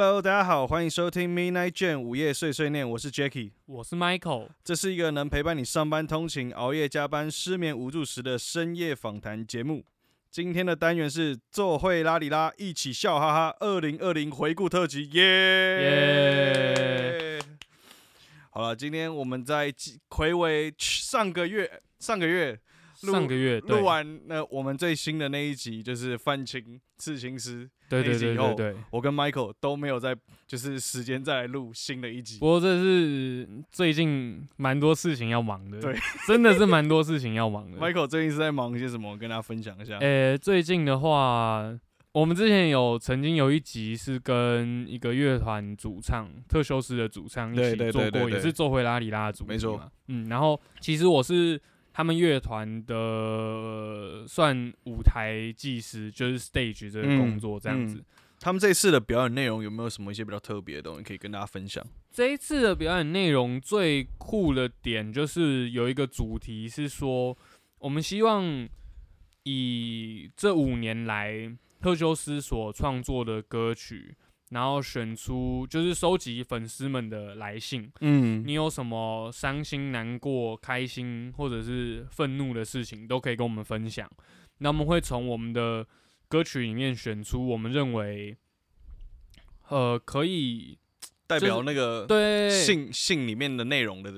Hello，大家好，欢迎收听 Midnight Jam 午夜碎碎念，我是 Jacky，我是 Michael。这是一个能陪伴你上班通勤、熬夜加班、失眠无助时的深夜访谈节目。今天的单元是做会拉里拉，一起笑哈哈，二零二零回顾特辑，耶耶！好了，今天我们在回违上个月，上个月。上个月录完那我们最新的那一集就是范青刺青师对对对对对，我跟 Michael 都没有在就是时间再来录新的一集。不过这是最近蛮多事情要忙的，对，真的是蛮多事情要忙的。Michael 最近是在忙些什么？跟大家分享一下。呃，最近的话，我们之前有曾经有一集是跟一个乐团主唱特修斯的主唱一起做过，也是做回拉里拉的主，没错。嗯，然后其实我是。他们乐团的算舞台技师，就是 stage 这个工作这样子。他们这次的表演内容有没有什么一些比较特别的东西可以跟大家分享？这一次的表演内容最酷的点就是有一个主题是说，我们希望以这五年来特修斯所创作的歌曲。然后选出就是收集粉丝们的来信，嗯，你有什么伤心、难过、开心或者是愤怒的事情，都可以跟我们分享。那我们会从我们的歌曲里面选出我们认为，呃，可以 代表那个对信信里面的内容的，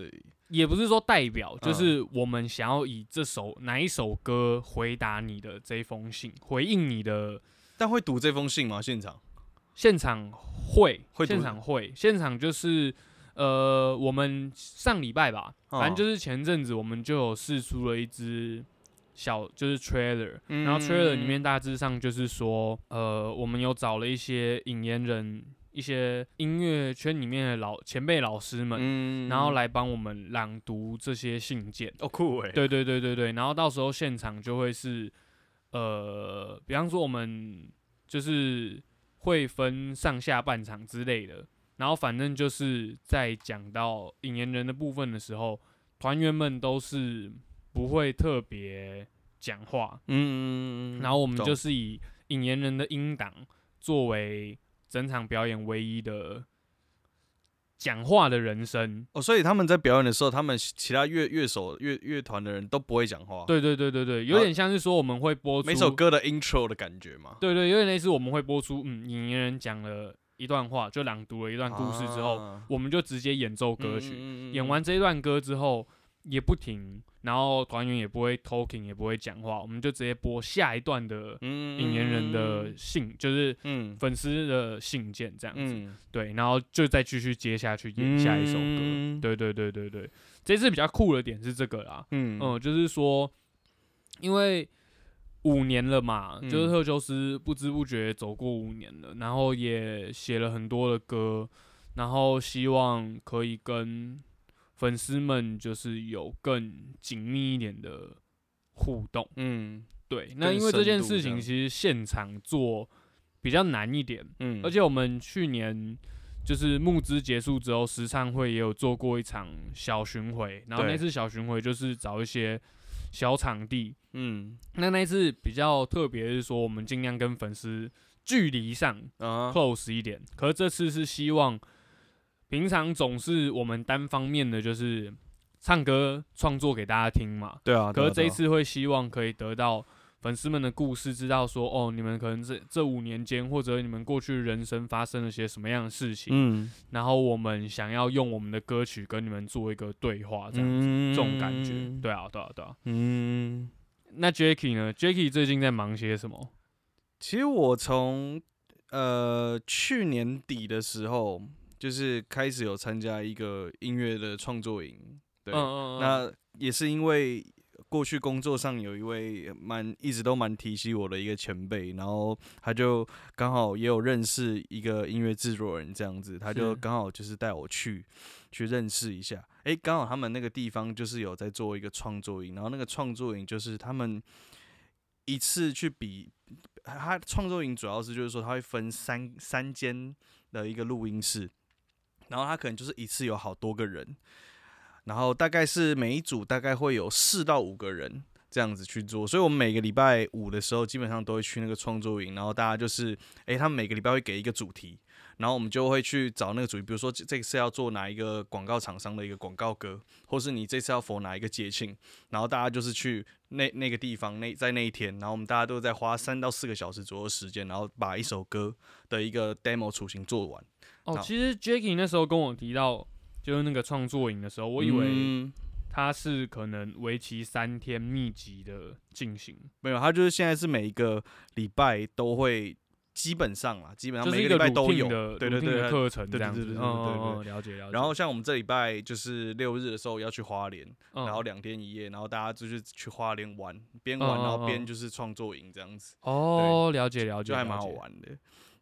也不是说代表，就是我们想要以这首哪一首歌回答你的这封信，回应你的。但会读这封信吗？现场？现场会，现场会，现场就是，呃，我们上礼拜吧，反正就是前阵子我们就有试出了一支小，就是 trailer，然后 trailer 里面大致上就是说，呃，我们有找了一些引言人，一些音乐圈里面的老前辈老师们，然后来帮我们朗读这些信件。哦，酷诶！对对对对对，然后到时候现场就会是，呃，比方说我们就是。会分上下半场之类的，然后反正就是在讲到引言人的部分的时候，团员们都是不会特别讲话，嗯，然后我们就是以引言人的音档作为整场表演唯一的。讲话的人声哦，所以他们在表演的时候，他们其他乐乐手、乐乐团的人都不会讲话。对对对对对，有点像是说我们会播出每首歌的 intro 的感觉嘛。对对，有点类似我们会播出，嗯，引言人讲了一段话，就朗读了一段故事之后，我们就直接演奏歌曲。演完这一段歌之后，也不停。然后团员也不会 talking，也不会讲话，我们就直接播下一段的引言人的信，就是粉丝的信件这样子。对，然后就再继续接下去演下一首歌。对对对对对，这次比较酷的点是这个啦。嗯嗯，就是说，因为五年了嘛，就是特修斯不知不觉走过五年了，然后也写了很多的歌，然后希望可以跟。粉丝们就是有更紧密一点的互动，嗯，对。那因为这件事情其实现场做比较难一点，嗯，而且我们去年就是募资结束之后，时唱会也有做过一场小巡回，然后那次小巡回就是找一些小场地，嗯，那那次比较特别是说我们尽量跟粉丝距离上 close 一点，可是这次是希望。平常总是我们单方面的就是唱歌创作给大家听嘛，对啊。可是这一次会希望可以得到粉丝们的故事，知道说哦，你们可能这这五年间或者你们过去人生发生了些什么样的事情，嗯。然后我们想要用我们的歌曲跟你们做一个对话，这样子，这种感觉，对啊，对啊，对啊。嗯。那 Jacky 呢？Jacky 最近在忙些什么？其实我从呃去年底的时候。就是开始有参加一个音乐的创作营，对，那也是因为过去工作上有一位蛮一直都蛮提携我的一个前辈，然后他就刚好也有认识一个音乐制作人这样子，他就刚好就是带我去去认识一下，诶，刚好他们那个地方就是有在做一个创作营，然后那个创作营就是他们一次去比，他创作营主要是就是说他会分三三间的一个录音室。然后他可能就是一次有好多个人，然后大概是每一组大概会有四到五个人，这样子去做，所以我们每个礼拜五的时候，基本上都会去那个创作营，然后大家就是，诶，他们每个礼拜会给一个主题，然后我们就会去找那个主题，比如说这次要做哪一个广告厂商的一个广告歌，或是你这次要否哪一个节庆，然后大家就是去那那个地方，那在那一天，然后我们大家都在花三到四个小时左右时间，然后把一首歌的一个 demo 雏形做完。哦，其实 Jackie 那时候跟我提到，就是那个创作营的时候，我以为。他是可能为期三天密集的进行，没有，他就是现在是每一个礼拜都会，基本上啦，基本上每个礼拜都有，对对对，课程这样子，哦，了解了解。然后像我们这礼拜就是六日的时候要去花莲，然后两天一夜，然后大家就是去花莲玩，边玩然后边就是创作营这样子。哦，了解了解，就还蛮好玩的。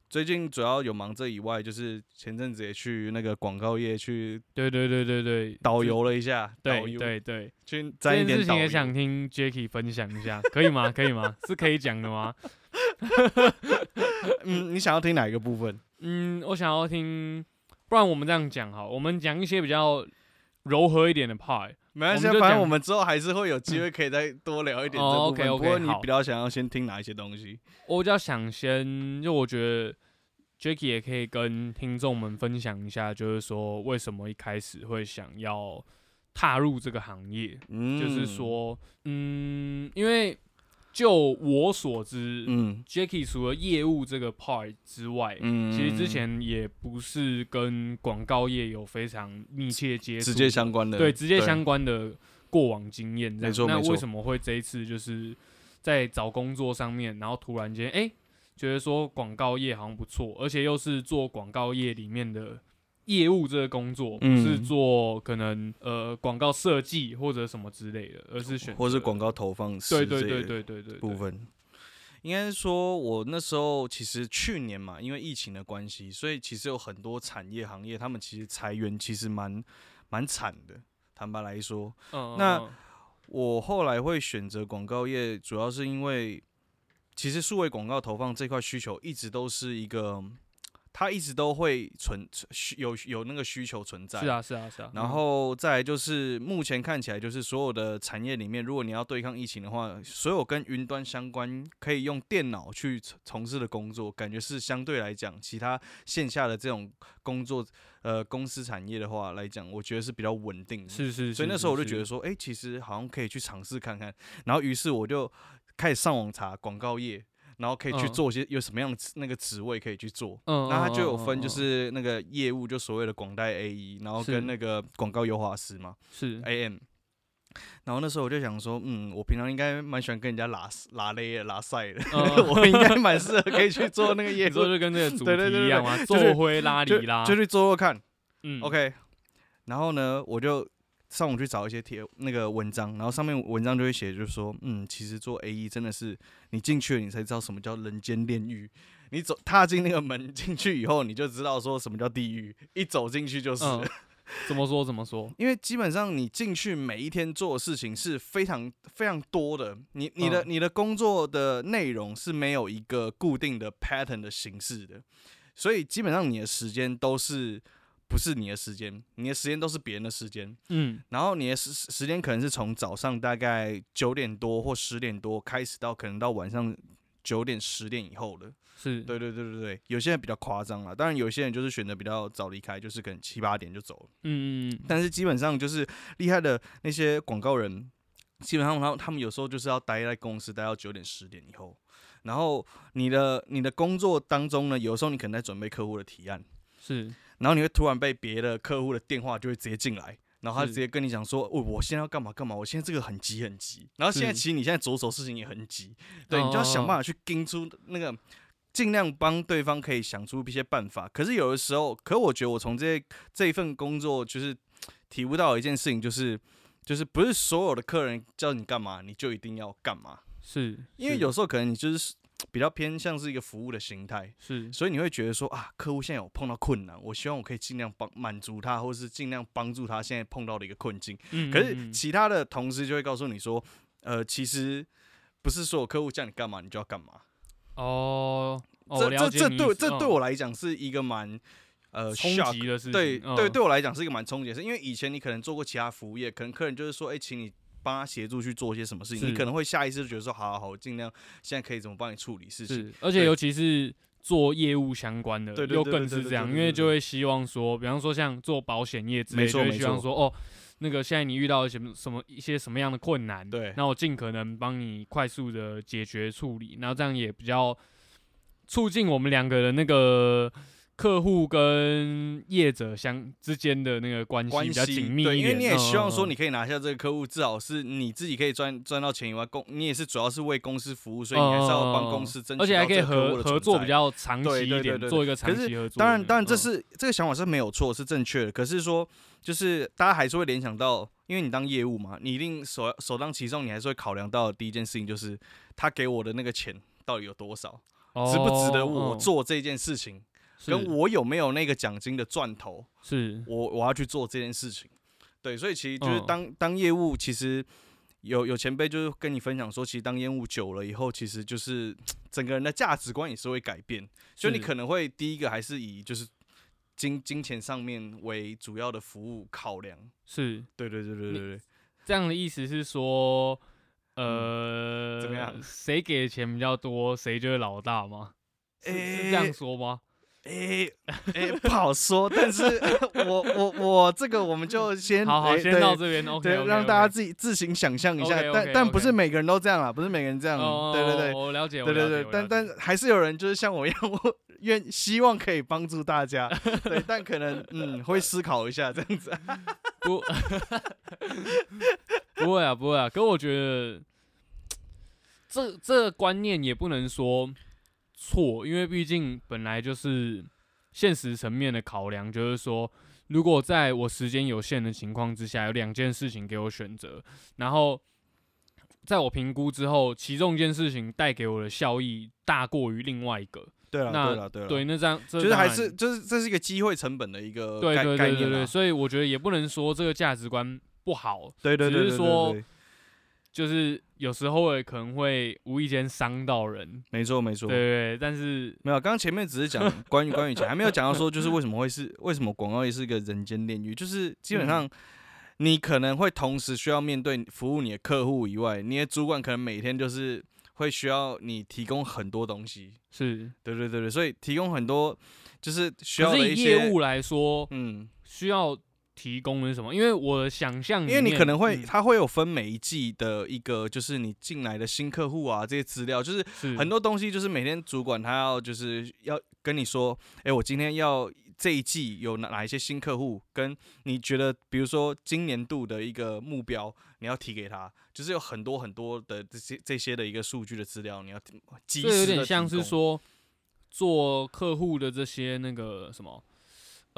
最近主要有忙这以外，就是前阵子也去那个广告业去，对对对对对，导游了一下，对对对，去这件事情也想听 Jacky 分享一下，可以吗？可以吗？是可以讲的吗？嗯，你想要听哪一个部分？嗯，我想要听，不然我们这样讲哈，我们讲一些比较柔和一点的 part，没关系，反正我们之后还是会有机会可以再多聊一点这部分。不过你比较想要先听哪一些东西？我比较想先，就我觉得。Jacky 也可以跟听众们分享一下，就是说为什么一开始会想要踏入这个行业。嗯，就是说，嗯，因为就我所知，嗯，Jacky 除了业务这个 part 之外，嗯，其实之前也不是跟广告业有非常密切接触、直接相关的，对，直接相关的过往经验。没错，那为什么会这一次就是在找工作上面，然后突然间，哎？觉得说广告业好像不错，而且又是做广告业里面的业务这个工作，不是做可能呃广告设计或者什么之类的，而是选或是广告投放对对对对对对部分。应该说，我那时候其实去年嘛，因为疫情的关系，所以其实有很多产业行业，他们其实裁员其实蛮蛮惨的。坦白来说，那我后来会选择广告业，主要是因为。其实数位广告投放这块需求一直都是一个，它一直都会存需有有那个需求存在。是啊，是啊，是啊。然后再来就是目前看起来就是所有的产业里面，如果你要对抗疫情的话，所有跟云端相关可以用电脑去从事的工作，感觉是相对来讲，其他线下的这种工作，呃，公司产业的话来讲，我觉得是比较稳定。是是。所以那时候我就觉得说，哎，其实好像可以去尝试看看。然后于是我就。开始上网查广告业，然后可以去做些有什么样的那个职位可以去做。嗯，那他就有分，就是那个业务，就所谓的广代 A E，然后跟那个广告优化师嘛，是 A M。然后那时候我就想说，嗯，我平常应该蛮喜欢跟人家拉拉勒拉赛的，我应该蛮适合可以去做那个业，做 就跟那个主 题一样嘛，做灰拉里拉，就去做做看。嗯，OK。然后呢，我就。上网去找一些贴那个文章，然后上面文章就会写，就是说，嗯，其实做 A E 真的是你进去了，你才知道什么叫人间炼狱。你走踏进那个门进去以后，你就知道说什么叫地狱。一走进去就是，怎么说怎么说？因为基本上你进去每一天做的事情是非常非常多的，你你的你的工作的内容是没有一个固定的 pattern 的形式的，所以基本上你的时间都是。不是你的时间，你的时间都是别人的时间。嗯，然后你的时时间可能是从早上大概九点多或十点多开始，到可能到晚上九点十点以后的。是对对对对对，有些人比较夸张了，当然有些人就是选择比较早离开，就是可能七八点就走了。嗯嗯嗯。但是基本上就是厉害的那些广告人，基本上他他们有时候就是要待在公司待到九点十点以后。然后你的你的工作当中呢，有时候你可能在准备客户的提案。是。然后你会突然被别的客户的电话就会直接进来，然后他直接跟你讲说：“哦，我现在要干嘛干嘛，我现在这个很急很急。”然后现在其实你现在着手事情也很急，对你就要想办法去盯出那个，尽量帮对方可以想出一些办法。可是有的时候，可我觉得我从这这一份工作就是体悟到一件事情，就是就是不是所有的客人叫你干嘛你就一定要干嘛，是因为有时候可能你就是。比较偏向是一个服务的形态，是，所以你会觉得说啊，客户现在有碰到困难，我希望我可以尽量帮满足他，或是尽量帮助他现在碰到的一个困境。嗯，可是其他的同事就会告诉你说，呃，其实不是所有客户叫你干嘛你就要干嘛。哦，这这这对这对我来讲是一个蛮呃冲击的事情。对对，对我来讲是一个蛮冲击的事，因为以前你可能做过其他服务业，可能客人就是说，哎，请你。帮他协助去做些什么事情，你可能会下意识觉得说，好好好，我尽量现在可以怎么帮你处理事情。而且尤其是做业务相关的，又更是这样，因为就会希望说，比方说像做保险业之类，就会希望说，哦，那个现在你遇到什么什么一些什么样的困难，对，那我尽可能帮你快速的解决处理，然后这样也比较促进我们两个人那个。客户跟业者相之间的那个关系比较紧密对，因为你也希望说你可以拿下这个客户，至少是你自己可以赚赚到钱以外，公你也是主要是为公司服务，所以你还是要帮公司争取。而且还可以合合作比较长期一点，做一个长期合作。当然，当然这是这个想法是没有错，是正确的。可是说，就是大家还是会联想到，因为你当业务嘛，你一定首首当其冲，你还是会考量到第一件事情就是他给我的那个钱到底有多少，值不值得我做这件事情。跟我有没有那个奖金的赚头，是。我我要去做这件事情，对，所以其实就是当当业务，其实有有前辈就是跟你分享说，其实当业务久了以后，其实就是 整个人的价值观也是会改变，所以你可能会第一个还是以就是金金钱上面为主要的服务考量，是。对对对对对对，这样的意思是说，呃，怎么样？谁给的钱比较多，谁就是老大吗？是这样说吗？诶诶，不好说，但是 我我我这个我们就先好好先到这边，OK，让大家自己自行想象一下，但但不是每个人都这样啊，不是每个人这样，对对对，我了解，对对对，但但还是有人就是像我一样，我愿希望可以帮助大家，对，但可能嗯会思考一下这样子，不不会啊不会啊，可我觉得这这个观念也不能说。错，因为毕竟本来就是现实层面的考量，就是说，如果在我时间有限的情况之下，有两件事情给我选择，然后在我评估之后，其中一件事情带给我的效益大过于另外一个，对了，对了，对了，对，那这样就是还是就是这是一个机会成本的一个对对对对对，所以我觉得也不能说这个价值观不好，对对对，只是说。就是有时候也可能会无意间伤到人，没错没错，对对，但是没有，刚刚前面只是讲 关于关于钱，还没有讲到说就是为什么会是为什么广告业是一个人间炼狱，就是基本上你可能会同时需要面对服务你的客户以外，你的主管可能每天就是会需要你提供很多东西，是。对对对对，所以提供很多就是需要的一些业务来说，嗯，需要。提供的是什么？因为我想象，因为你可能会，它会有分每一季的一个，就是你进来的新客户啊，这些资料，就是很多东西，就是每天主管他要就是要跟你说，哎，我今天要这一季有哪哪一些新客户，跟你觉得，比如说今年度的一个目标，你要提给他，就是有很多很多的这些这些的一个数据的资料，你要及时的有点像是说做客户的这些那个什么。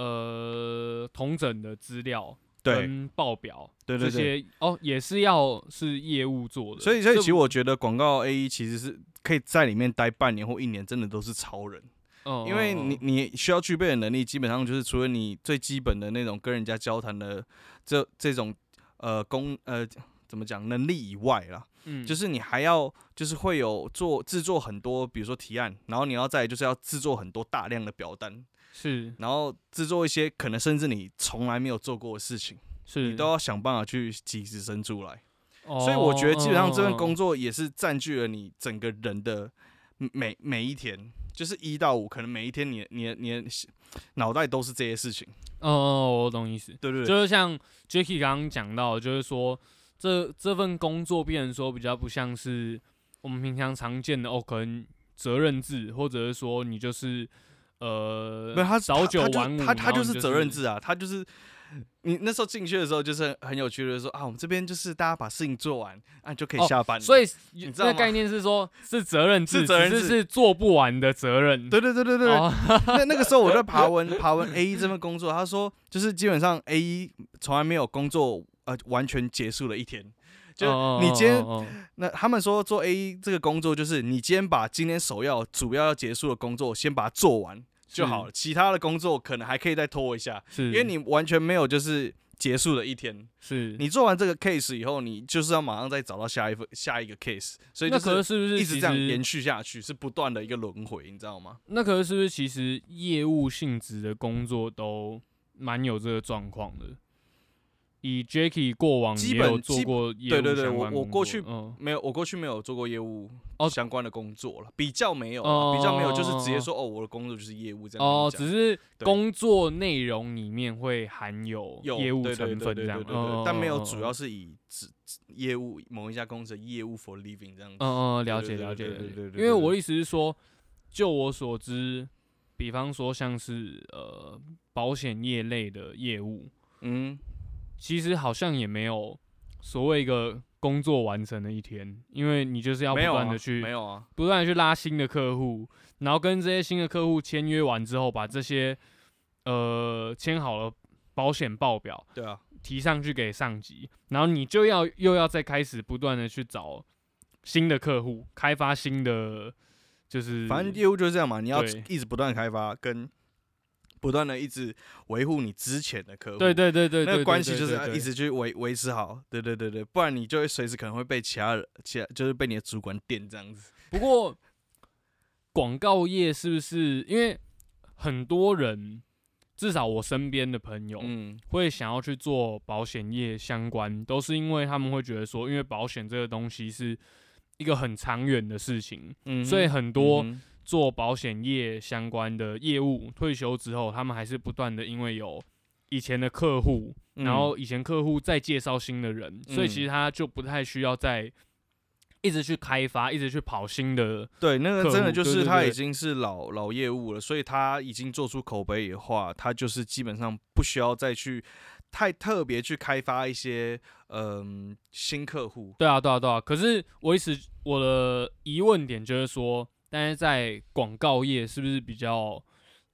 呃，同整的资料跟报表，对对对，哦，也是要是业务做的。所以，所以其实我觉得广告 A E 其实是可以在里面待半年或一年，真的都是超人。哦，因为你你需要具备的能力，基本上就是除了你最基本的那种跟人家交谈的这这种呃工呃怎么讲能力以外啦，嗯，就是你还要就是会有做制作很多，比如说提案，然后你要再就是要制作很多大量的表单。是，然后制作一些可能甚至你从来没有做过的事情，是你都要想办法去及时生出来。所以我觉得基本上这份工作也是占据了你整个人的每每一天，就是一到五，可能每一天你你你脑袋都是这些事情。哦，我懂意思。对对，就是像 Jacky 刚刚讲到，就是说这这份工作变成说比较不像是我们平常常见的哦，可能责任制，或者是说你就是。呃，没有他早九晚五，他他就是责任制啊，他就是你那时候进去的时候就是很有趣的说啊，我们这边就是大家把事情做完啊就可以下班，所以你知道概念是说，是责任制，责任制是做不完的责任。对对对对对，那那个时候我在爬文 爬文 A 一这份工作，他说就是基本上 A 一从来没有工作呃完全结束了一天。就你今天，那他们说做 A 这个工作，就是你今天把今天首要、主要要结束的工作先把它做完就好了，其他的工作可能还可以再拖一下，是因为你完全没有就是结束的一天。是你做完这个 case 以后，你就是要马上再找到下一份下一个 case，所以那可是是不是一直这样延续下去，是不断的一个轮回，你知道吗？那可是是不是其实业务性质的工作都蛮有这个状况的？以 Jacky 过往基本做过业务对对对，我我过去没有，我过去没有做过业务相关的工作了，比较没有，比较没有，就是直接说哦，我的工作就是业务这样。哦，只是工作内容里面会含有业务成分这样，但没有主要是以只业务某一家公司的业务 for living 这样子。嗯嗯，了解了解，对对对。因为我意思是说，就我所知，比方说像是呃保险业类的业务，嗯。其实好像也没有所谓一个工作完成的一天，因为你就是要不断的去，没有啊，不断的去拉新的客户，然后跟这些新的客户签约完之后，把这些呃签好了保险报表，对啊，提上去给上级，然后你就要又要再开始不断的去找新的客户，开发新的，就是反正业务就是这样嘛，你要一直不断开发跟。不断的一直维护你之前的客户，对对对对，那个关系就是要一直去维维持好，对对对对，不然你就会随时可能会被其他人，其就是被你的主管电这样子。不过广告业是不是因为很多人，至少我身边的朋友，嗯，会想要去做保险业相关，都是因为他们会觉得说，因为保险这个东西是一个很长远的事情，嗯，所以很多。做保险业相关的业务，退休之后，他们还是不断的，因为有以前的客户，然后以前客户再介绍新的人，所以其实他就不太需要再一直去开发，一直去跑新的。对，那个真的就是他已经是老老业务了，所以他已经做出口碑的话，他就是基本上不需要再去太特别去开发一些嗯新客户。对啊，对啊，对啊。可是我一直我的疑问点就是说。但是在广告业是不是比较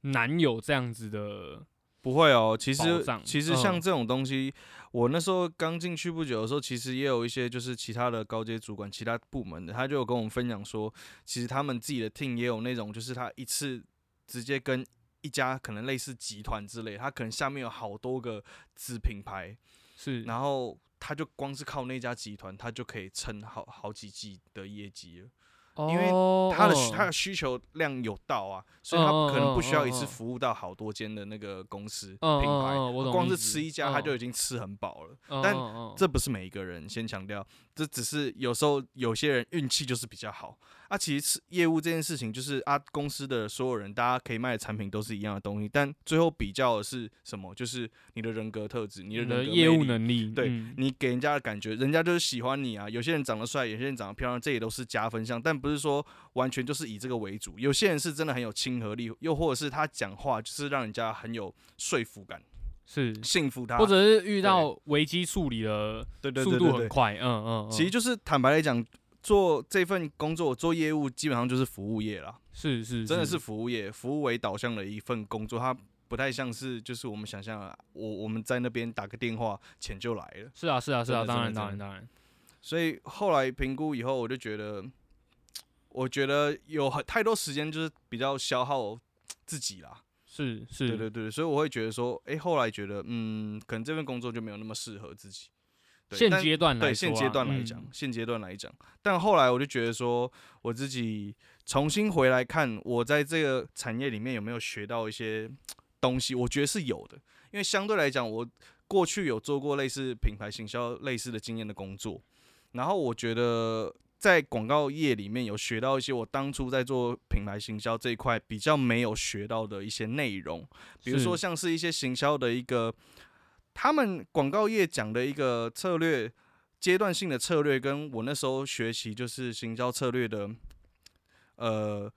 难有这样子的？不会哦，其实其实像这种东西，我那时候刚进去不久的时候，其实也有一些就是其他的高阶主管、其他部门的，他就有跟我们分享说，其实他们自己的 team 也有那种，就是他一次直接跟一家可能类似集团之类，他可能下面有好多个子品牌，是，然后他就光是靠那家集团，他就可以撑好好几季的业绩了。因为他的他的需求量有到啊，所以他可能不需要一次服务到好多间的那个公司品牌，光是吃一家他就已经吃很饱了。但这不是每一个人，先强调，这只是有时候有些人运气就是比较好。啊，其实业务这件事情就是啊，公司的所有人，大家可以卖的产品都是一样的东西，但最后比较的是什么？就是你的人格特质，你的人格业务能力，对你给人家的感觉，人家就是喜欢你啊。有些人长得帅，有些人长得漂亮，这也都是加分项，但不是说完全就是以这个为主。有些人是真的很有亲和力，又或者是他讲话就是让人家很有说服感，是幸福他，或者是遇到危机处理的速度很快，嗯嗯，其实就是坦白来讲。做这份工作，做业务基本上就是服务业啦。是是，真的是服务业，服务为导向的一份工作，它不太像是就是我们想象，我我们在那边打个电话，钱就来了。是啊是啊是啊，当然当然当然。所以后来评估以后，我就觉得，我觉得有很太多时间就是比较消耗自己啦。是是，对对对，所以我会觉得说，哎，后来觉得，嗯，可能这份工作就没有那么适合自己。现阶段对现阶段来讲，现阶段来讲，但后来我就觉得说，我自己重新回来看，我在这个产业里面有没有学到一些东西？我觉得是有的，因为相对来讲，我过去有做过类似品牌行销类似的经验的工作，然后我觉得在广告业里面有学到一些我当初在做品牌行销这一块比较没有学到的一些内容，比如说像是一些行销的一个。他们广告业讲的一个策略，阶段性的策略，跟我那时候学习就是行销策略的，呃，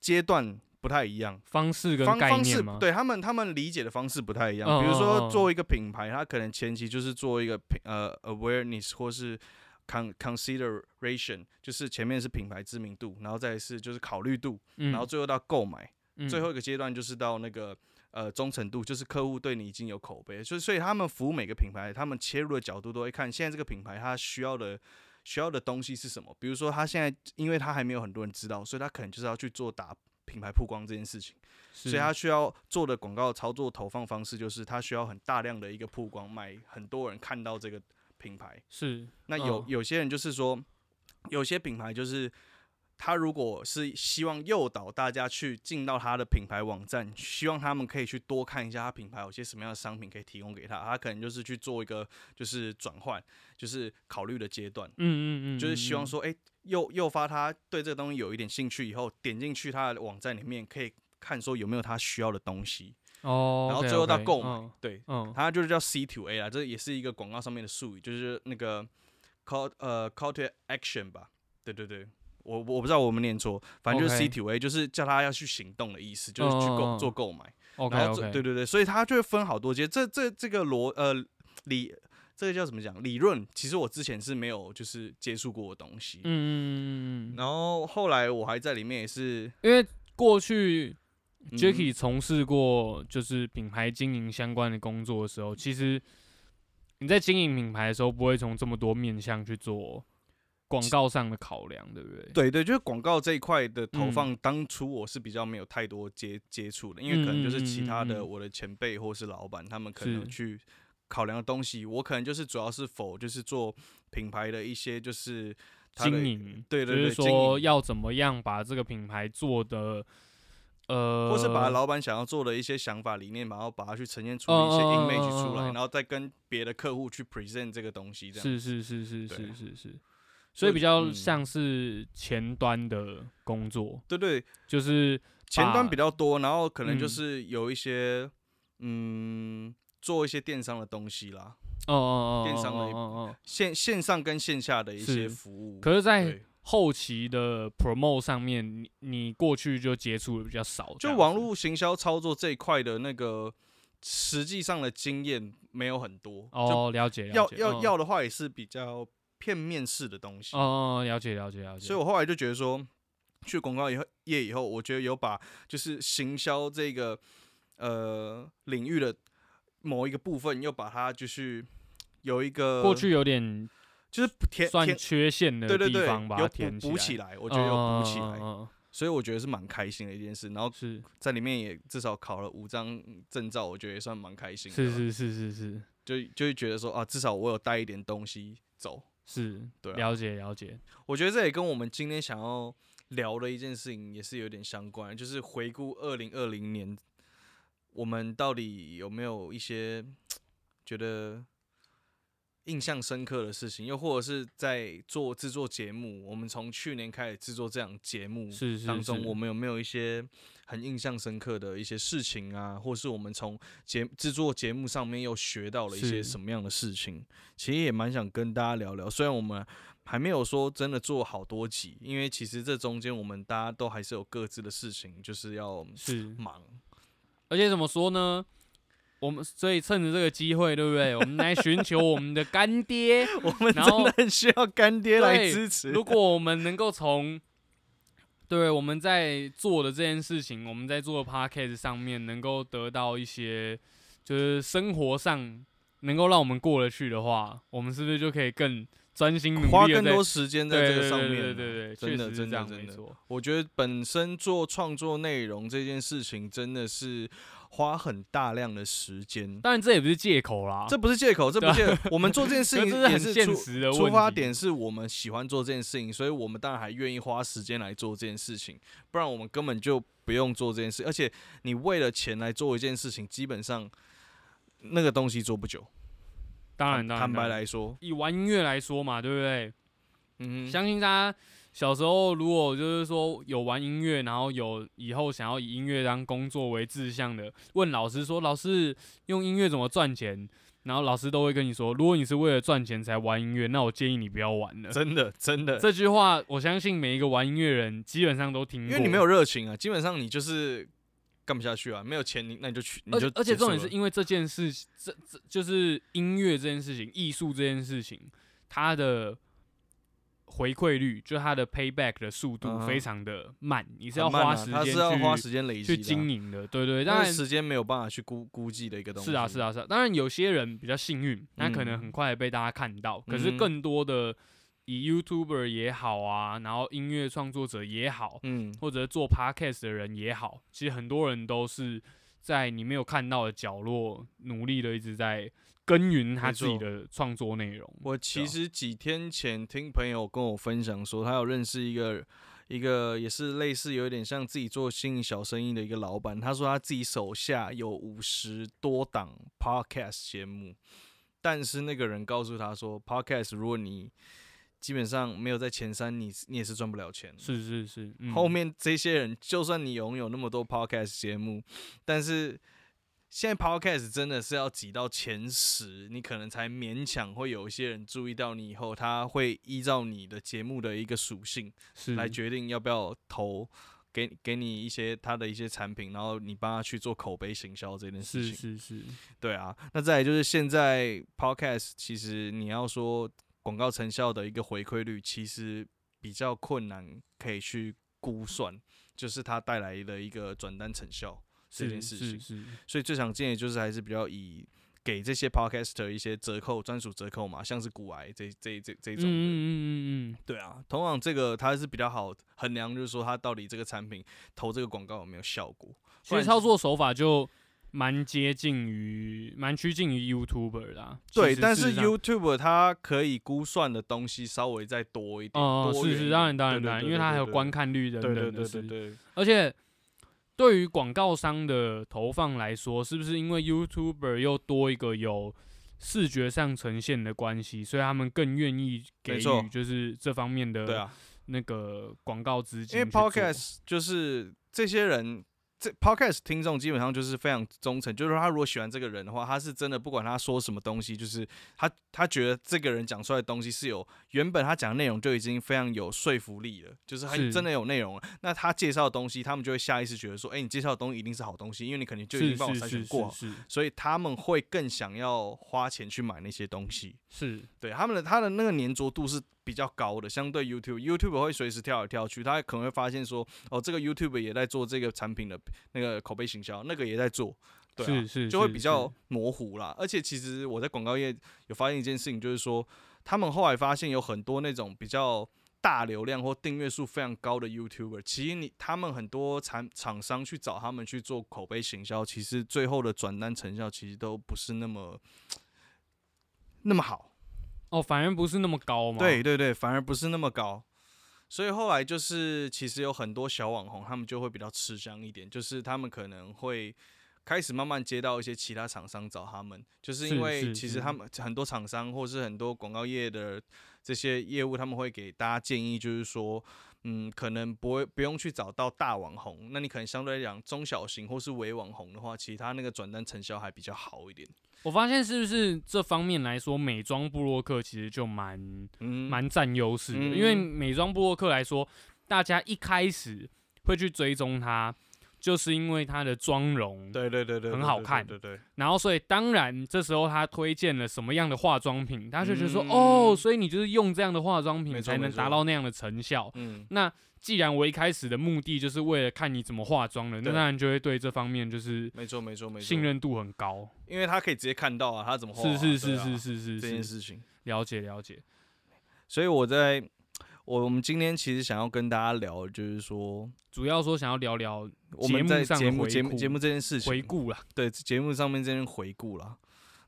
阶段不太一样，方式跟概念吗？对他们，他们理解的方式不太一样。比如说，作为一个品牌，它可能前期就是做一个品呃 awareness 或是 con consideration，就是前面是品牌知名度，然后再是就是考虑度，然后最后到购买，最后一个阶段就是到那个。呃，忠诚度就是客户对你已经有口碑，所以所以他们服务每个品牌，他们切入的角度都会看现在这个品牌它需要的需要的东西是什么。比如说，他现在因为他还没有很多人知道，所以他可能就是要去做打品牌曝光这件事情，所以他需要做的广告操作投放方式就是他需要很大量的一个曝光，买很多人看到这个品牌。是，那有有些人就是说，有些品牌就是他如果是希望诱导大家去进到他的品牌网站，希望他们可以去多看一下他品牌有些什么样的商品可以提供给他，他可能就是去做一个就是转换，就是考虑的阶段。嗯嗯嗯，就是希望说，哎，诱诱发他对这个东西有一点兴趣以后，点进去他的网站里面可以看说有没有他需要的东西。哦，然后最后到购买，对，嗯，它就是叫 C to A 啦，这也是一个广告上面的术语，就是那个 call 呃 call to action 吧，对对对。我我不知道我们念错，反正就是 C to A，就是叫他要去行动的意思，就是去购做购买。然后对对对，所以他就会分好多阶。这这这个逻呃理，这个叫怎么讲？理论其实我之前是没有就是接触过的东西。嗯。然后后来我还在里面也是，因为过去 Jacky 从事过就是品牌经营相关的工作的时候，其实你在经营品牌的时候，不会从这么多面向去做。广告上的考量，对不对？对对，就是广告这一块的投放，当初我是比较没有太多接接触的，因为可能就是其他的我的前辈或是老板，他们可能去考量的东西，我可能就是主要是否就是做品牌的一些就是经营，对对对，就是说要怎么样把这个品牌做的，呃，或是把老板想要做的一些想法理念，然后把它去呈现出一些 image 出来，然后再跟别的客户去 present 这个东西，这样是是是是是是是。所以比较像是前端的工作，对对，就是前端比较多，然后可能就是有一些嗯，做一些电商的东西啦，哦哦哦，电商的线线上跟线下的一些服务。可是，在后期的 promo 上面，你你过去就接触的比较少，就网络行销操作这一块的那个实际上的经验没有很多。哦，了解，要要要的话也是比较。片面式的东西哦，了解了解了解。所以我后来就觉得说，去广告以后业以后，我觉得有把就是行销这个呃领域的某一个部分，又把它就是有一个过去有点就是填算缺陷的地方吧，填补起来，我觉得有补起来，所以我觉得是蛮开心的一件事。然后是在里面也至少考了五张证照，我觉得也算蛮开心。是是是是是，就就会觉得说啊，至少我有带一点东西走。是对，了解了解。我觉得这也跟我们今天想要聊的一件事情也是有点相关，就是回顾二零二零年，我们到底有没有一些觉得印象深刻的事情，又或者是在做制作节目，我们从去年开始制作这样节目当中，我们有没有一些？很印象深刻的一些事情啊，或是我们从节制作节目上面又学到了一些什么样的事情，其实也蛮想跟大家聊聊。虽然我们还没有说真的做好多集，因为其实这中间我们大家都还是有各自的事情，就是要是忙。而且怎么说呢？我们所以趁着这个机会，对不对？我们来寻求我们的干爹，我们真的很需要干爹来支持。如果我们能够从对，我们在做的这件事情，我们在做的 podcast 上面能够得到一些，就是生活上能够让我们过得去的话，我们是不是就可以更专心努力，花更多时间在这个上面？对对对，真的真的真的，我觉得本身做创作内容这件事情真的是。花很大量的时间，当然这也不是借口啦，这不是借口，这不是 我们做这件事情 也是现实的出发点，是我们喜欢做这件事情，所以我们当然还愿意花时间来做这件事情，不然我们根本就不用做这件事。而且你为了钱来做一件事情，基本上那个东西做不久。当然，坦白来说，以玩音乐来说嘛，对不对？嗯，相信大家。小时候，如果就是说有玩音乐，然后有以后想要以音乐当工作为志向的，问老师说：“老师用音乐怎么赚钱？”然后老师都会跟你说：“如果你是为了赚钱才玩音乐，那我建议你不要玩了。”真的，真的，这句话我相信每一个玩音乐人基本上都听过。因为你没有热情啊，基本上你就是干不下去啊。没有钱，你那你就去，你就而且重点是因为这件事，这这就是音乐这件事情，艺术这件事情，它的。回馈率就它的 payback 的速度非常的慢，你是要花时间，是要花时间累积去经营的，对对，但时间没有办法去估估计的一个东西。是啊是啊是啊，当然有些人比较幸运，那可能很快被大家看到，可是更多的以 YouTuber 也好啊，然后音乐创作者也好，嗯，或者做 podcast 的人也好，其实很多人都是在你没有看到的角落努力的一直在。耕耘他自己的创作内容。我其实几天前听朋友跟我分享说，他有认识一个一个也是类似有点像自己做经营小生意的一个老板，他说他自己手下有五十多档 podcast 节目，但是那个人告诉他说，podcast 如果你基本上没有在前三，你你也是赚不了钱。是是是，后面这些人，就算你拥有那么多 podcast 节目，但是现在 podcast 真的是要挤到前十，你可能才勉强会有一些人注意到你。以后他会依照你的节目的一个属性来决定要不要投给给你一些他的一些产品，然后你帮他去做口碑行销这件事情。是是是，对啊。那再来就是现在 podcast，其实你要说。广告成效的一个回馈率其实比较困难，可以去估算，就是它带来的一个转单成效这件事情。是是。所以最常见的就是还是比较以给这些 podcaster 一些折扣，专属折扣嘛，像是骨癌这这这这种的。嗯嗯嗯嗯。对啊，通常这个它是比较好衡量，就是说它到底这个产品投这个广告有没有效果。其实操作手法就。蛮接近于，蛮趋近于 YouTuber 啦。对，但是 YouTuber 它可以估算的东西稍微再多一点。哦，是是，当然当然当然，因为它还有观看率等等的。对对对对。而且，对于广告商的投放来说，是不是因为 YouTuber 又多一个有视觉上呈现的关系，所以他们更愿意给予就是这方面的对啊那个广告资金？因为 Podcast 就是这些人。这 podcast 听众基本上就是非常忠诚，就是说他如果喜欢这个人的话，他是真的不管他说什么东西，就是他他觉得这个人讲出来的东西是有原本他讲的内容就已经非常有说服力了，就是他真的有内容了。那他介绍的东西，他们就会下意识觉得说，哎，你介绍的东西一定是好东西，因为你肯定就已经帮我筛选过，所以他们会更想要花钱去买那些东西。是对他们的他的那个粘着度是。比较高的，相对 YouTube，YouTube 会随时跳来跳去，他可能会发现说，哦，这个 YouTube 也在做这个产品的那个口碑行销，那个也在做，对啊，是是，就会比较模糊啦。而且其实我在广告业有发现一件事情，就是说，他们后来发现有很多那种比较大流量或订阅数非常高的 YouTuber，其实你他们很多产厂商去找他们去做口碑行销，其实最后的转单成效其实都不是那么那么好。哦，反而不是那么高吗？对对对，反而不是那么高，所以后来就是其实有很多小网红，他们就会比较吃香一点，就是他们可能会开始慢慢接到一些其他厂商找他们，就是因为其实他们很多厂商或是很多广告业的这些业务，他们会给大家建议，就是说。嗯，可能不会不用去找到大网红，那你可能相对来讲中小型或是微网红的话，其他那个转单成效还比较好一点。我发现是不是这方面来说，美妆布洛克其实就蛮蛮占优势的，因为美妆布洛克来说，大家一开始会去追踪他。就是因为他的妆容，对对对对，很好看，对对。然后所以当然这时候他推荐了什么样的化妆品，他就觉得说，哦，所以你就是用这样的化妆品才能达到那样的成效。嗯，那既然我一开始的目的就是为了看你怎么化妆的，那当然就会对这方面就是没错没错没错，信任度很高，因为他可以直接看到啊，他怎么化。是是是是是是这件事情，了解了解。所以我在。我我们今天其实想要跟大家聊，就是说，主要说想要聊聊我们在节目节目节目这件事情回顾了，对节目上面这件回顾了。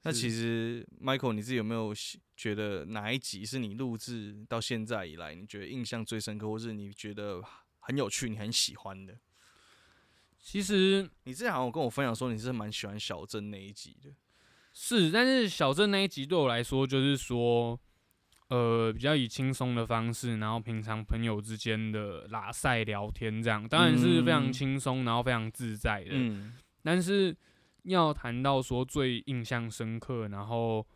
那其实 Michael，你自己有没有觉得哪一集是你录制到现在以来，你觉得印象最深刻，或是你觉得很有趣、你很喜欢的？其实你之前好像跟我分享说，你是蛮喜欢小镇那一集的。是，但是小镇那一集对我来说，就是说。呃，比较以轻松的方式，然后平常朋友之间的拉塞聊天这样，当然是非常轻松，然后非常自在的。嗯，但是要谈到说最印象深刻，然后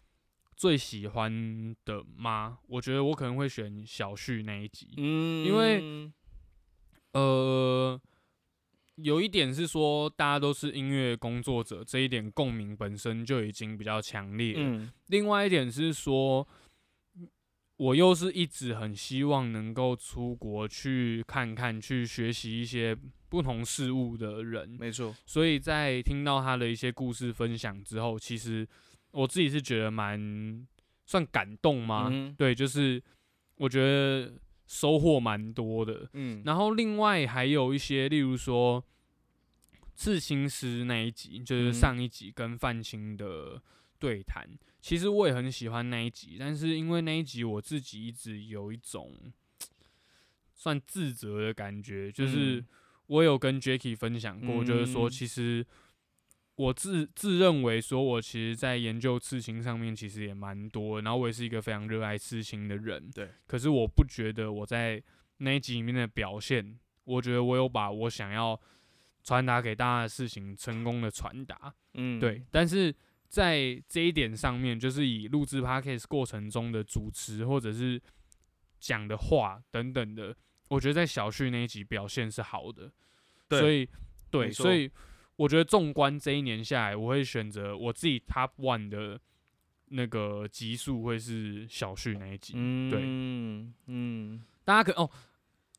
最喜欢的吗？我觉得我可能会选小旭那一集。嗯，因为呃，有一点是说大家都是音乐工作者，这一点共鸣本身就已经比较强烈。嗯，另外一点是说。我又是一直很希望能够出国去看看、去学习一些不同事物的人，没错。所以在听到他的一些故事分享之后，其实我自己是觉得蛮算感动吗？对，就是我觉得收获蛮多的。嗯，然后另外还有一些，例如说刺青师那一集，就是上一集跟范青的对谈。其实我也很喜欢那一集，但是因为那一集我自己一直有一种算自责的感觉，就是我有跟 Jacky 分享过，就是说其实我自自认为说我其实在研究刺青上面其实也蛮多，然后我也是一个非常热爱刺青的人，对。可是我不觉得我在那一集里面的表现，我觉得我有把我想要传达给大家的事情成功的传达，嗯，对。但是在这一点上面，就是以录制 podcast 过程中的主持或者是讲的话等等的，我觉得在小旭那一集表现是好的，所以对，所以我觉得纵观这一年下来，我会选择我自己 top one 的那个集数会是小旭那一集，嗯对，嗯，大家可哦，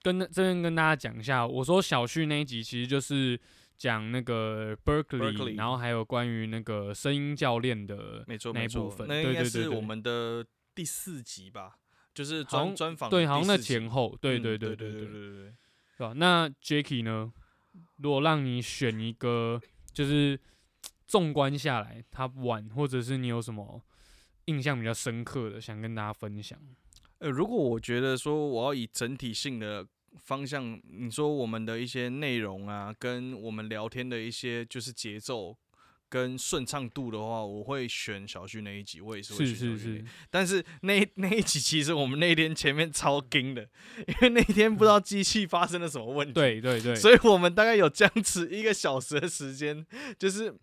跟这边跟大家讲一下，我说小旭那一集其实就是。讲那个 berkeley 然后还有关于那个声音教练的那一部分。对对对是我们的第四集吧就是专专访对好像那前后。对对对对对对对。是吧那 jackie 呢？如果让你选一个就是纵观下来他晚或者是你有什么印象比较深刻的想跟大家分享。呃如果我觉得说我要以整体性的方向，你说我们的一些内容啊，跟我们聊天的一些就是节奏跟顺畅度的话，我会选小旭那一集，我也是会选小旭。但是那那一集其实我们那天前面超惊的，因为那天不知道机器发生了什么问题，对对对，所以我们大概有僵持一个小时的时间，就是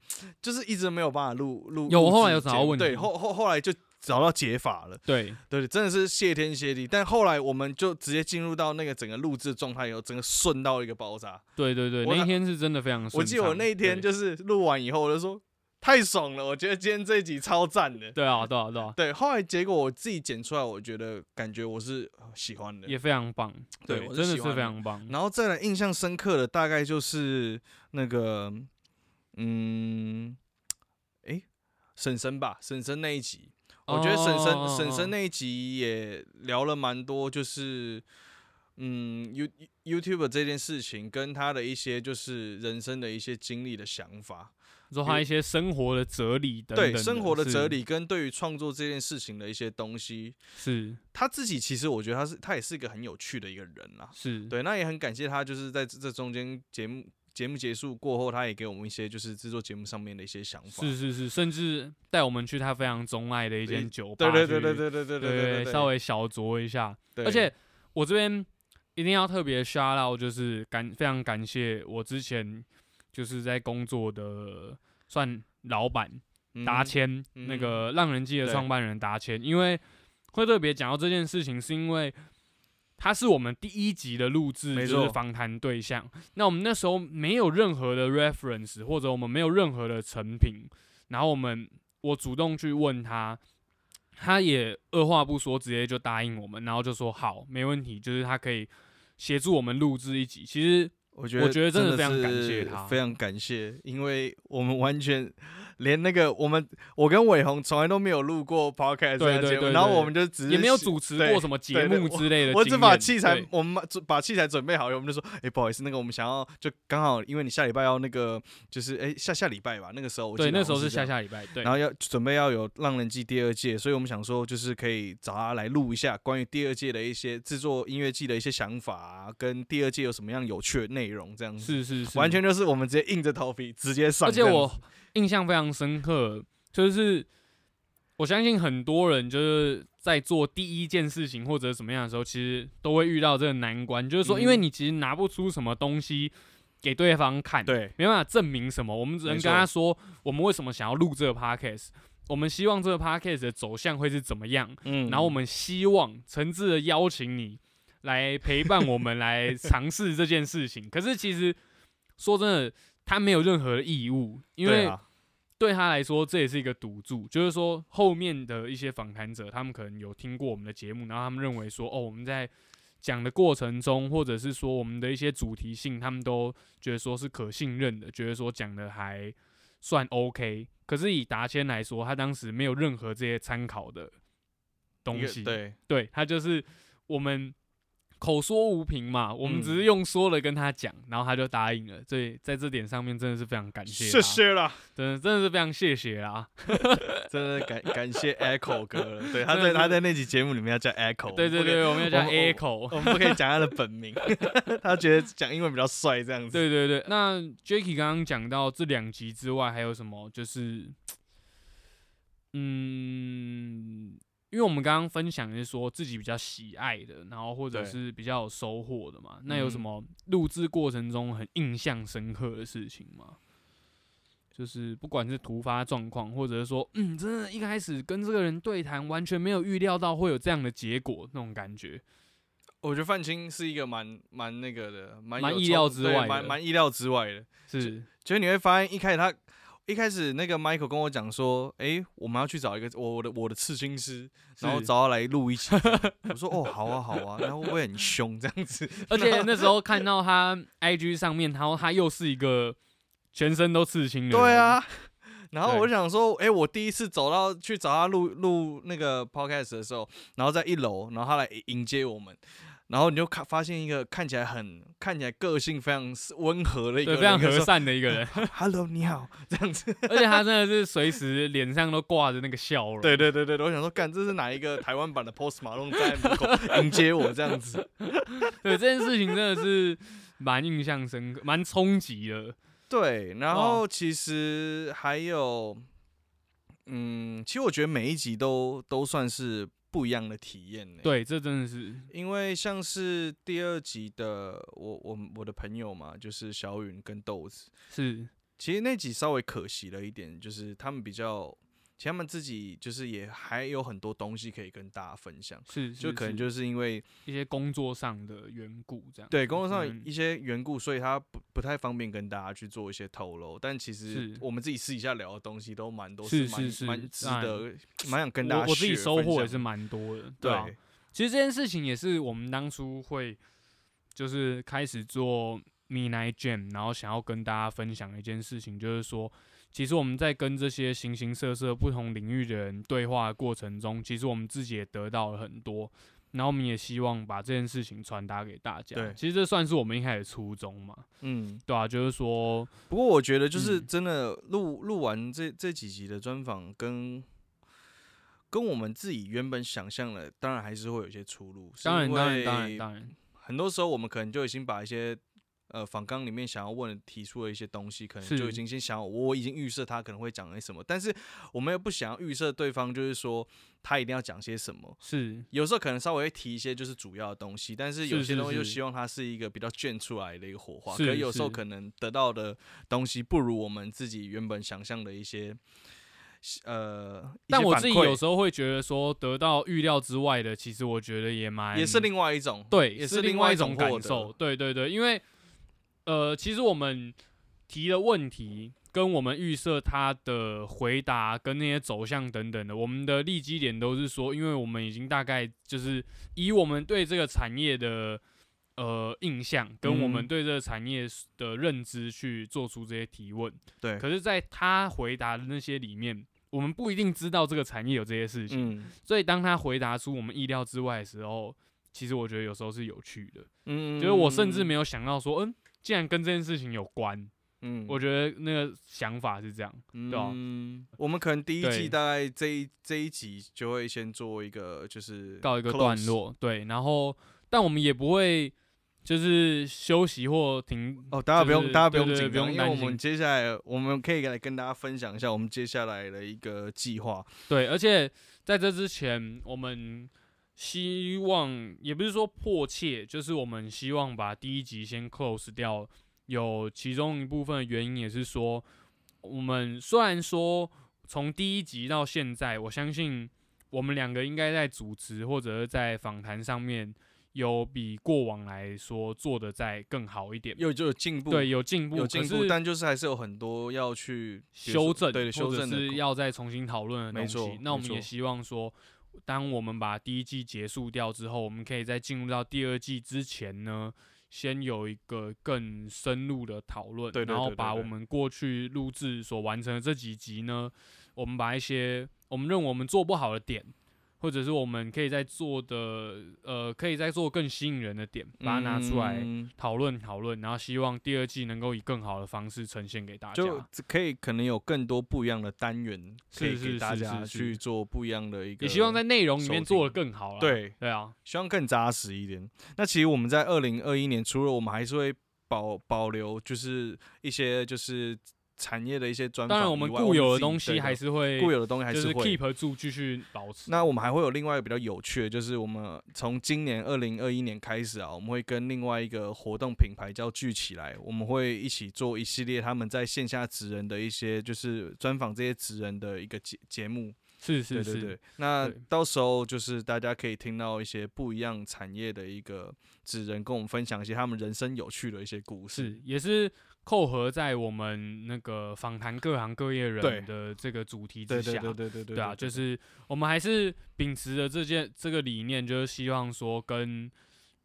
就是一直没有办法录录。有后来有找到问题，对后后后来就。找到解法了，对对，真的是谢天谢地。但后来我们就直接进入到那个整个录制状态以后，整个顺到一个爆炸。对对对，那一天是真的非常。我记得我那一天就是录完以后，我就说太爽了，我觉得今天这一集超赞的。对啊，对啊，对啊。对，后来结果我自己剪出来，我觉得感觉我是喜欢的，也非常棒。对，真的是非常棒。然后再来印象深刻的大概就是那个，嗯，哎，婶婶吧，婶婶那一集。我觉得婶婶婶婶那一集也聊了蛮多，就是嗯，You YouTube 这件事情跟他的一些就是人生的一些经历的想法，说他一些生活的哲理等对生活的哲理跟对于创作这件事情的一些东西，是。他自己其实我觉得他是他也是一个很有趣的一个人啦，是。对，那也很感谢他就是在这中间节目。节目结束过后，他也给我们一些就是制作节目上面的一些想法。是是是，甚至带我们去他非常钟爱的一间酒吧，对对对对对对对对对，稍微小酌一下。而且我这边一定要特别 shout out，就是感非常感谢我之前就是在工作的算老板达谦，那个浪人记的创办人达谦，因为会特别讲到这件事情，是因为。他是我们第一集的录制，就是访谈对象。那我们那时候没有任何的 reference，或者我们没有任何的成品。然后我们我主动去问他，他也二话不说，直接就答应我们，然后就说好，没问题，就是他可以协助我们录制一集。其实我觉得，我觉得真的非常感谢他，非常感谢，因为我们完全。连那个我们，我跟伟宏从来都没有录过 podcast 节目，然后我们就只也没有主持过什么节目之类的。我只把器材，我们把把器材准备好了，我们就说，哎，不好意思，那个我们想要就刚好，因为你下礼拜要那个，就是哎下下礼拜吧，那个时候对，那时候是下下礼拜，对，然后要准备要有浪人季第二届，所以我们想说，就是可以找他来录一下关于第二届的一些制作音乐季的一些想法，啊跟第二届有什么样有趣的内容，这样子。是是是，完全就是我们直接硬着头皮直接上，而且我。印象非常深刻，就是我相信很多人就是在做第一件事情或者怎么样的时候，其实都会遇到这个难关，就是说，因为你其实拿不出什么东西给对方看，对，没办法证明什么，我们只能跟他说，我们为什么想要录这个 podcast，我们希望这个 podcast 的走向会是怎么样，嗯，然后我们希望诚挚的邀请你来陪伴我们来 尝试这件事情。可是其实说真的。他没有任何的义务，因为对他来说这也是一个赌注。就是说，后面的一些访谈者，他们可能有听过我们的节目，然后他们认为说，哦，我们在讲的过程中，或者是说我们的一些主题性，他们都觉得说是可信任的，觉得说讲的还算 OK。可是以达谦来说，他当时没有任何这些参考的东西，对，对他就是我们。口说无凭嘛，我们只是用说了跟他讲，然后他就答应了。所以在这点上面真的是非常感谢，谢谢啦，真的真的是非常谢谢啦。真的感感谢 Echo 哥了。对，他在他在那集节目里面要叫 Echo。对对对，我们要叫 Echo，我们不可以讲他的本名，他觉得讲英文比较帅这样子。对对对，那 Jacky 刚刚讲到这两集之外，还有什么？就是，嗯，因为我们刚刚分享是说自己比较喜爱的，然后或者是比较有收获的嘛。那有什么录制过程中很印象深刻的事情吗？就是不管是突发状况，或者是说，嗯，真的，一开始跟这个人对谈，完全没有预料到会有这样的结果，那种感觉。我觉得范青是一个蛮蛮那个的，蛮蛮意料之外，蛮蛮意料之外的。是，就是你会发现，一开始他一开始那个 Michael 跟我讲说，哎，我们要去找一个我我的我的刺青师，然后找他来录一期。我说，哦，好啊，好啊，然后会很凶这样子。而且那时候看到他 IG 上面，然后他又是一个。全身都刺青的。对啊，然后我想说，哎，我第一次走到去找他录录那个 podcast 的时候，然后在一楼，然后他来迎接我们，然后你就看发现一个看起来很看起来个性非常温和的一个，非常和善的一个人。Hello，你好，这样子。而且他真的是随时脸上都挂着那个笑容。对对对对，我想说，干这是哪一个台湾版的 Post Malone 在门口 迎接我这样子？对这件事情真的是蛮印象深刻，蛮冲击的。对，然后其实还有，嗯，其实我觉得每一集都都算是不一样的体验呢。对，这真的是，因为像是第二集的我我我的朋友嘛，就是小允跟豆子，是，其实那集稍微可惜了一点，就是他们比较。其实他们自己就是也还有很多东西可以跟大家分享，是，就可能就是因为一些工作上的缘故这样。对，工作上一些缘故，所以他不不太方便跟大家去做一些透露。但其实我们自己私底下聊的东西都蛮多，是是是，蛮值得，蛮想跟大家。我自己收获也是蛮多的，对啊。其实这件事情也是我们当初会就是开始做 Midnight Jam，然后想要跟大家分享的一件事情，就是说。其实我们在跟这些形形色色不同领域的人对话的过程中，其实我们自己也得到了很多，然后我们也希望把这件事情传达给大家。对，其实这算是我们一开始初衷嘛。嗯，对啊，就是说，不过我觉得就是真的录录完这这几集的专访，跟跟我们自己原本想象的，当然还是会有一些出入。当然，当然，当然，当然，很多时候我们可能就已经把一些。呃，访纲里面想要问、提出的一些东西，可能就已经先想，我已经预设他可能会讲些什么，但是我们又不想要预设对方，就是说他一定要讲些什么。是，有时候可能稍微会提一些就是主要的东西，但是有些东西就希望它是一个比较卷出来的一个火花。可有时候可能得到的东西不如我们自己原本想象的一些，呃，但我自己有时候会觉得说，得到预料之外的，其实我觉得也蛮，也是另外一种，对，也是另外一种感受。对对对，因为。呃，其实我们提的问题跟我们预设他的回答跟那些走向等等的，我们的立基点都是说，因为我们已经大概就是以我们对这个产业的呃印象跟我们对这个产业的认知去做出这些提问。对。可是，在他回答的那些里面，我们不一定知道这个产业有这些事情。嗯。所以，当他回答出我们意料之外的时候，其实我觉得有时候是有趣的。嗯。就是我甚至没有想到说，嗯。既然跟这件事情有关，嗯，我觉得那个想法是这样，对吧？我们可能第一季大概这一这一集就会先做一个，就是告一个段落，对。然后，但我们也不会就是休息或停哦，大家不用，大家不用紧张，因为我们接下来我们可以来跟大家分享一下我们接下来的一个计划。对，而且在这之前，我们。希望也不是说迫切，就是我们希望把第一集先 close 掉。有其中一部分的原因也是说，我们虽然说从第一集到现在，我相信我们两个应该在主持或者是在访谈上面有比过往来说做的再更好一点，有就有进步，对，有进步，有进步，但就是还是有很多要去修正，对，修正是要再重新讨论的东西。那我们也希望说。当我们把第一季结束掉之后，我们可以在进入到第二季之前呢，先有一个更深入的讨论，然后把我们过去录制所完成的这几集呢，我们把一些我们认为我们做不好的点，或者是我们可以在做的，呃，可以在做更吸引人的点，把它拿出来讨论讨论，然后希望第二季能够以更好的方式呈现给大家。就可以可能有更多不一样的单元，可以给大家去做不一样的一个。也希望在内容里面做的更好。对对啊，希望更扎实一点。那其实我们在二零二一年，除了我们还是会保保留，就是一些就是。产业的一些专当然，我们固有的东西还是会固有的东西还是会 keep 住继续保持。那我们还会有另外一个比较有趣的，就是我们从今年二零二一年开始啊，我们会跟另外一个活动品牌叫聚起来，我们会一起做一系列他们在线下职人的一些，就是专访这些职人的一个节节目。是是是。那到时候就是大家可以听到一些不一样产业的一个职人跟我们分享一些他们人生有趣的一些故事，也是。扣合在我们那个访谈各行各业人的这个主题之下，对对对对对对啊，就是我们还是秉持着这件这个理念，就是希望说跟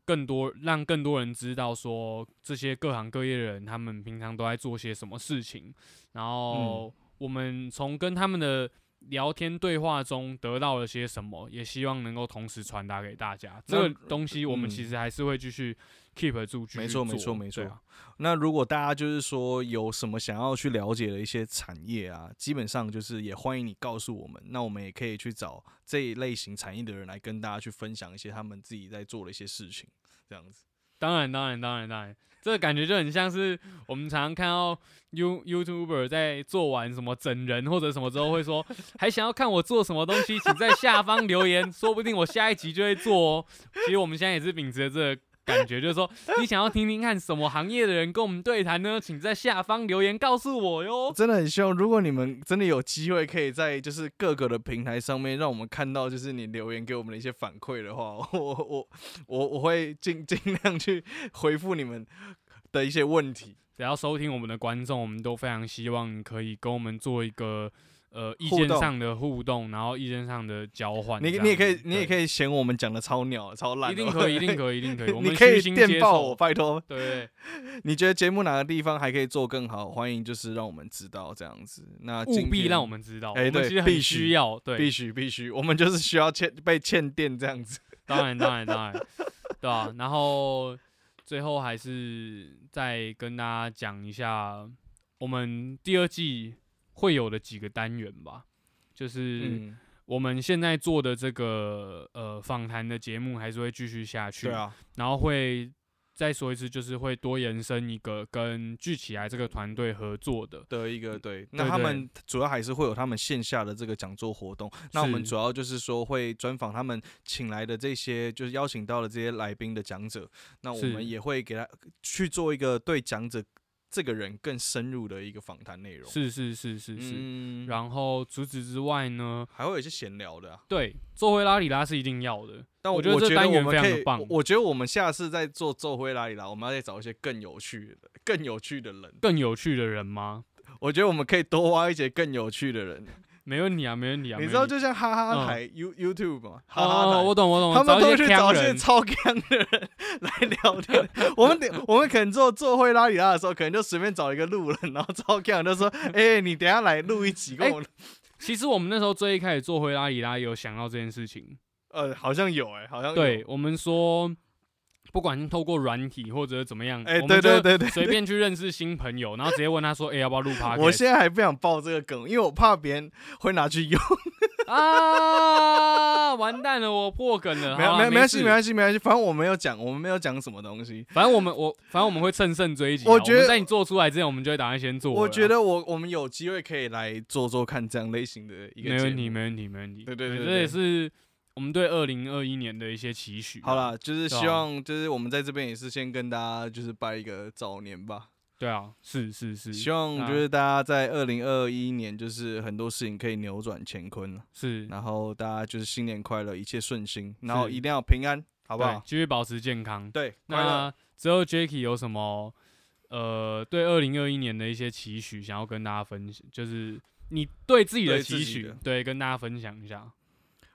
更多让更多人知道说这些各行各业的人他们平常都在做些什么事情，然后我们从跟他们的聊天对话中得到了些什么，也希望能够同时传达给大家。这个东西我们其实还是会继续。keep 住，没错没错没错。那如果大家就是说有什么想要去了解的一些产业啊，基本上就是也欢迎你告诉我们，那我们也可以去找这一类型产业的人来跟大家去分享一些他们自己在做的一些事情，这样子。当然当然当然当然，这个感觉就很像是我们常常看到 You YouTuber 在做完什么整人或者什么之后会说，还想要看我做什么东西，请在下方留言，说不定我下一集就会做哦。其实我们现在也是秉持着这。感觉就是说，你想要听听看什么行业的人跟我们对谈呢？请在下方留言告诉我哟。真的很希望，如果你们真的有机会，可以在就是各个的平台上面，让我们看到就是你留言给我们的一些反馈的话，我我我我会尽尽量去回复你们的一些问题。只要收听我们的观众，我们都非常希望可以跟我们做一个。呃，意见上的互动，然后意见上的交换。你你也可以，你也可以嫌我们讲的超鸟、超烂。一定可以，一定可以，一定可以。我们可以电报我，拜托。对，你觉得节目哪个地方还可以做更好？欢迎就是让我们知道这样子。那务必让我们知道。哎，对，必须要，对，必须必须，我们就是需要欠被欠电这样子。当然，当然，当然，对啊。然后最后还是再跟大家讲一下，我们第二季。会有的几个单元吧，就是我们现在做的这个呃访谈的节目还是会继续下去，对啊，然后会再说一次，就是会多延伸一个跟聚起来这个团队合作的的一个对，那他们主要还是会有他们线下的这个讲座活动，那我们主要就是说会专访他们请来的这些，就是邀请到了这些来宾的讲者，那我们也会给他去做一个对讲者。这个人更深入的一个访谈内容，是是是是是。然后除此之外呢，还会有一些闲聊的。对，做回拉里拉是一定要的。但我觉得这单元非常的棒。我觉得我们下次再做做回拉里拉，我们要再找一些更有趣的、更有趣的人。更有趣的人吗？我觉得我们可以多挖一些更有趣的人。没问题啊，没问题啊。你知道，就像哈哈台 You YouTube 嘛，哈哈台，我懂我懂。他们都去找一些超干的人来聊天。我们我们可能做做会拉里拉的时候，可能就随便找一个路人，然后超强就说：“哎，你等下来录一集跟我。”其实我们那时候最一开始做会拉里拉，有想到这件事情。呃，好像有哎，好像对我们说。不管是透过软体或者怎么样，哎，对对对对，随便去认识新朋友，然后直接问他说：“哎，要不要录 p 我现在还不想报这个梗，因为我怕别人会拿去用。啊，完蛋了，我破梗了。没有没有没关系没关系没关系，反正我没有讲，我们没有讲什么东西。反正我们我反正我们会乘胜追击。我觉得在你做出来之前，我们就会打算先做。我觉得我我们有机会可以来做做看这样类型的一个。没问题没问题没问题。对对对，这也是。我们对二零二一年的一些期许，好了，就是希望，就是我们在这边也是先跟大家就是拜一个早年吧。对啊，是是是，希望就是大家在二零二一年就是很多事情可以扭转乾坤了是，然后大家就是新年快乐，一切顺心，然后一定要平安，好不好？继续保持健康。对，那之后 Jacky 有什么呃对二零二一年的一些期许，想要跟大家分享，就是你对自己的期许，对，跟大家分享一下。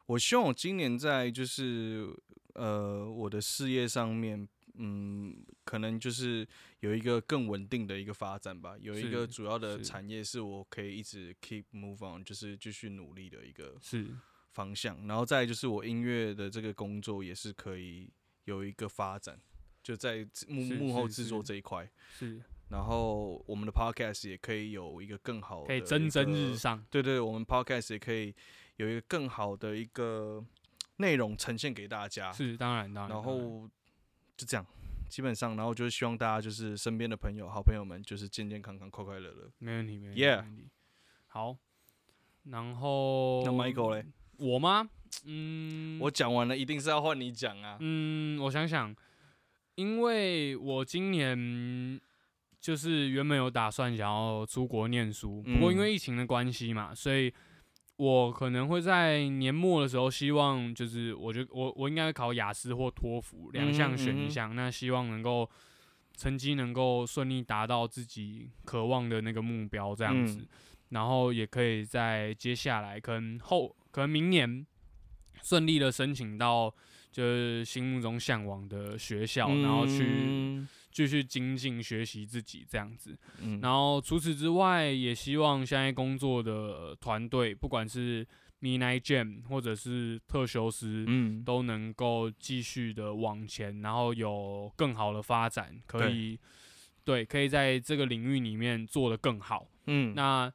我希望我今年在就是呃我的事业上面，嗯，可能就是有一个更稳定的一个发展吧。有一个主要的产业是我可以一直 keep move on，就是继续努力的一个是方向。然后再就是我音乐的这个工作也是可以有一个发展，就在幕幕后制作这一块。是。然后我们的 podcast 也可以有一个更好的，可以蒸蒸日上。对对，我们 podcast 也可以有一个更好的一个内容呈现给大家。是，当然当然。然后就这样，基本上，然后就是希望大家就是身边的朋友、好朋友们，就是健健康康、快快乐乐。没问题，没问题。Yeah。好。然后。那 Michael 嘞？我吗？嗯。我讲完了，一定是要换你讲啊。嗯，我想想，因为我今年。就是原本有打算想要出国念书，不过因为疫情的关系嘛，所以我可能会在年末的时候，希望就是我觉得我我应该考雅思或托福两项选一项，那希望能够成绩能够顺利达到自己渴望的那个目标这样子，然后也可以在接下来可能后可能明年顺利的申请到就是心目中向往的学校，然后去。继续精进学习自己这样子，然后除此之外，也希望现在工作的团队，不管是 Midnight Jam 或者是特修斯，嗯，都能够继续的往前，然后有更好的发展，可以，对，可以在这个领域里面做得更好。嗯，那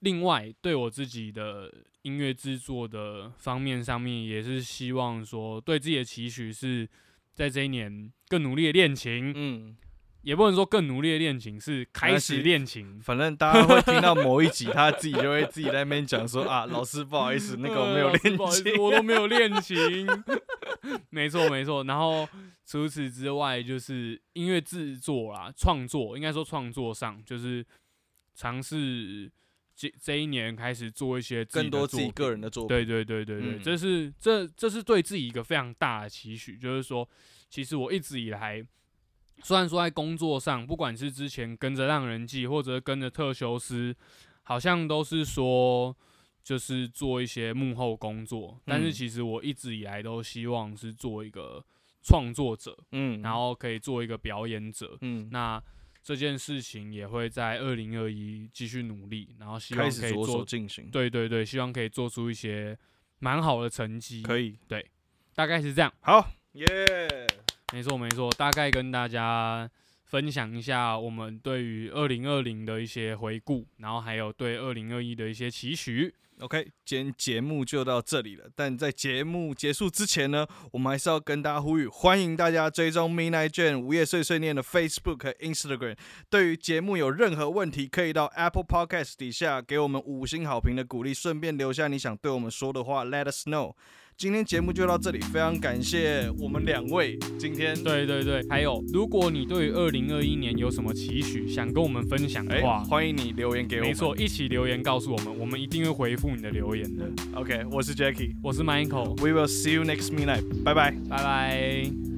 另外对我自己的音乐制作的方面上面，也是希望说，对自己的期许是。在这一年更努力的练琴，嗯，也不能说更努力的练琴，是开始练琴。反正大家会听到某一集，他自己就会自己在那边讲说 啊，老师不好意思，那个我没有练琴，我都没有练琴。没错没错。然后除此之外，就是音乐制作啦，创作应该说创作上，就是尝试这这一年开始做一些更多自己个人的作品。对对对对对，这是这这是对自己一个非常大的期许，就是说。其实我一直以来，虽然说在工作上，不管是之前跟着浪人记，或者跟着特修斯，好像都是说就是做一些幕后工作，但是其实我一直以来都希望是做一个创作者，嗯，然后可以做一个表演者，嗯，那这件事情也会在二零二一继续努力，然后希望可以做进行，对对对，希望可以做出一些蛮好的成绩，可以，对，大概是这样，好。耶，没错没错，大概跟大家分享一下我们对于二零二零的一些回顾，然后还有对二零二一的一些期许。OK，今天节目就到这里了。但在节目结束之前呢，我们还是要跟大家呼吁，欢迎大家追踪 Midnight Jam 午夜碎碎念的 Facebook 和 Instagram。对于节目有任何问题，可以到 Apple Podcast 底下给我们五星好评的鼓励，顺便留下你想对我们说的话，Let us know。今天节目就到这里，非常感谢我们两位。今天对对对，还有，如果你对于二零二一年有什么期许，想跟我们分享的话，欢迎你留言给我。没错，一起留言告诉我们，我们一定会回复你的留言的。OK，我是 Jackie，我是 Michael，We will see you next midnight，拜拜，拜拜。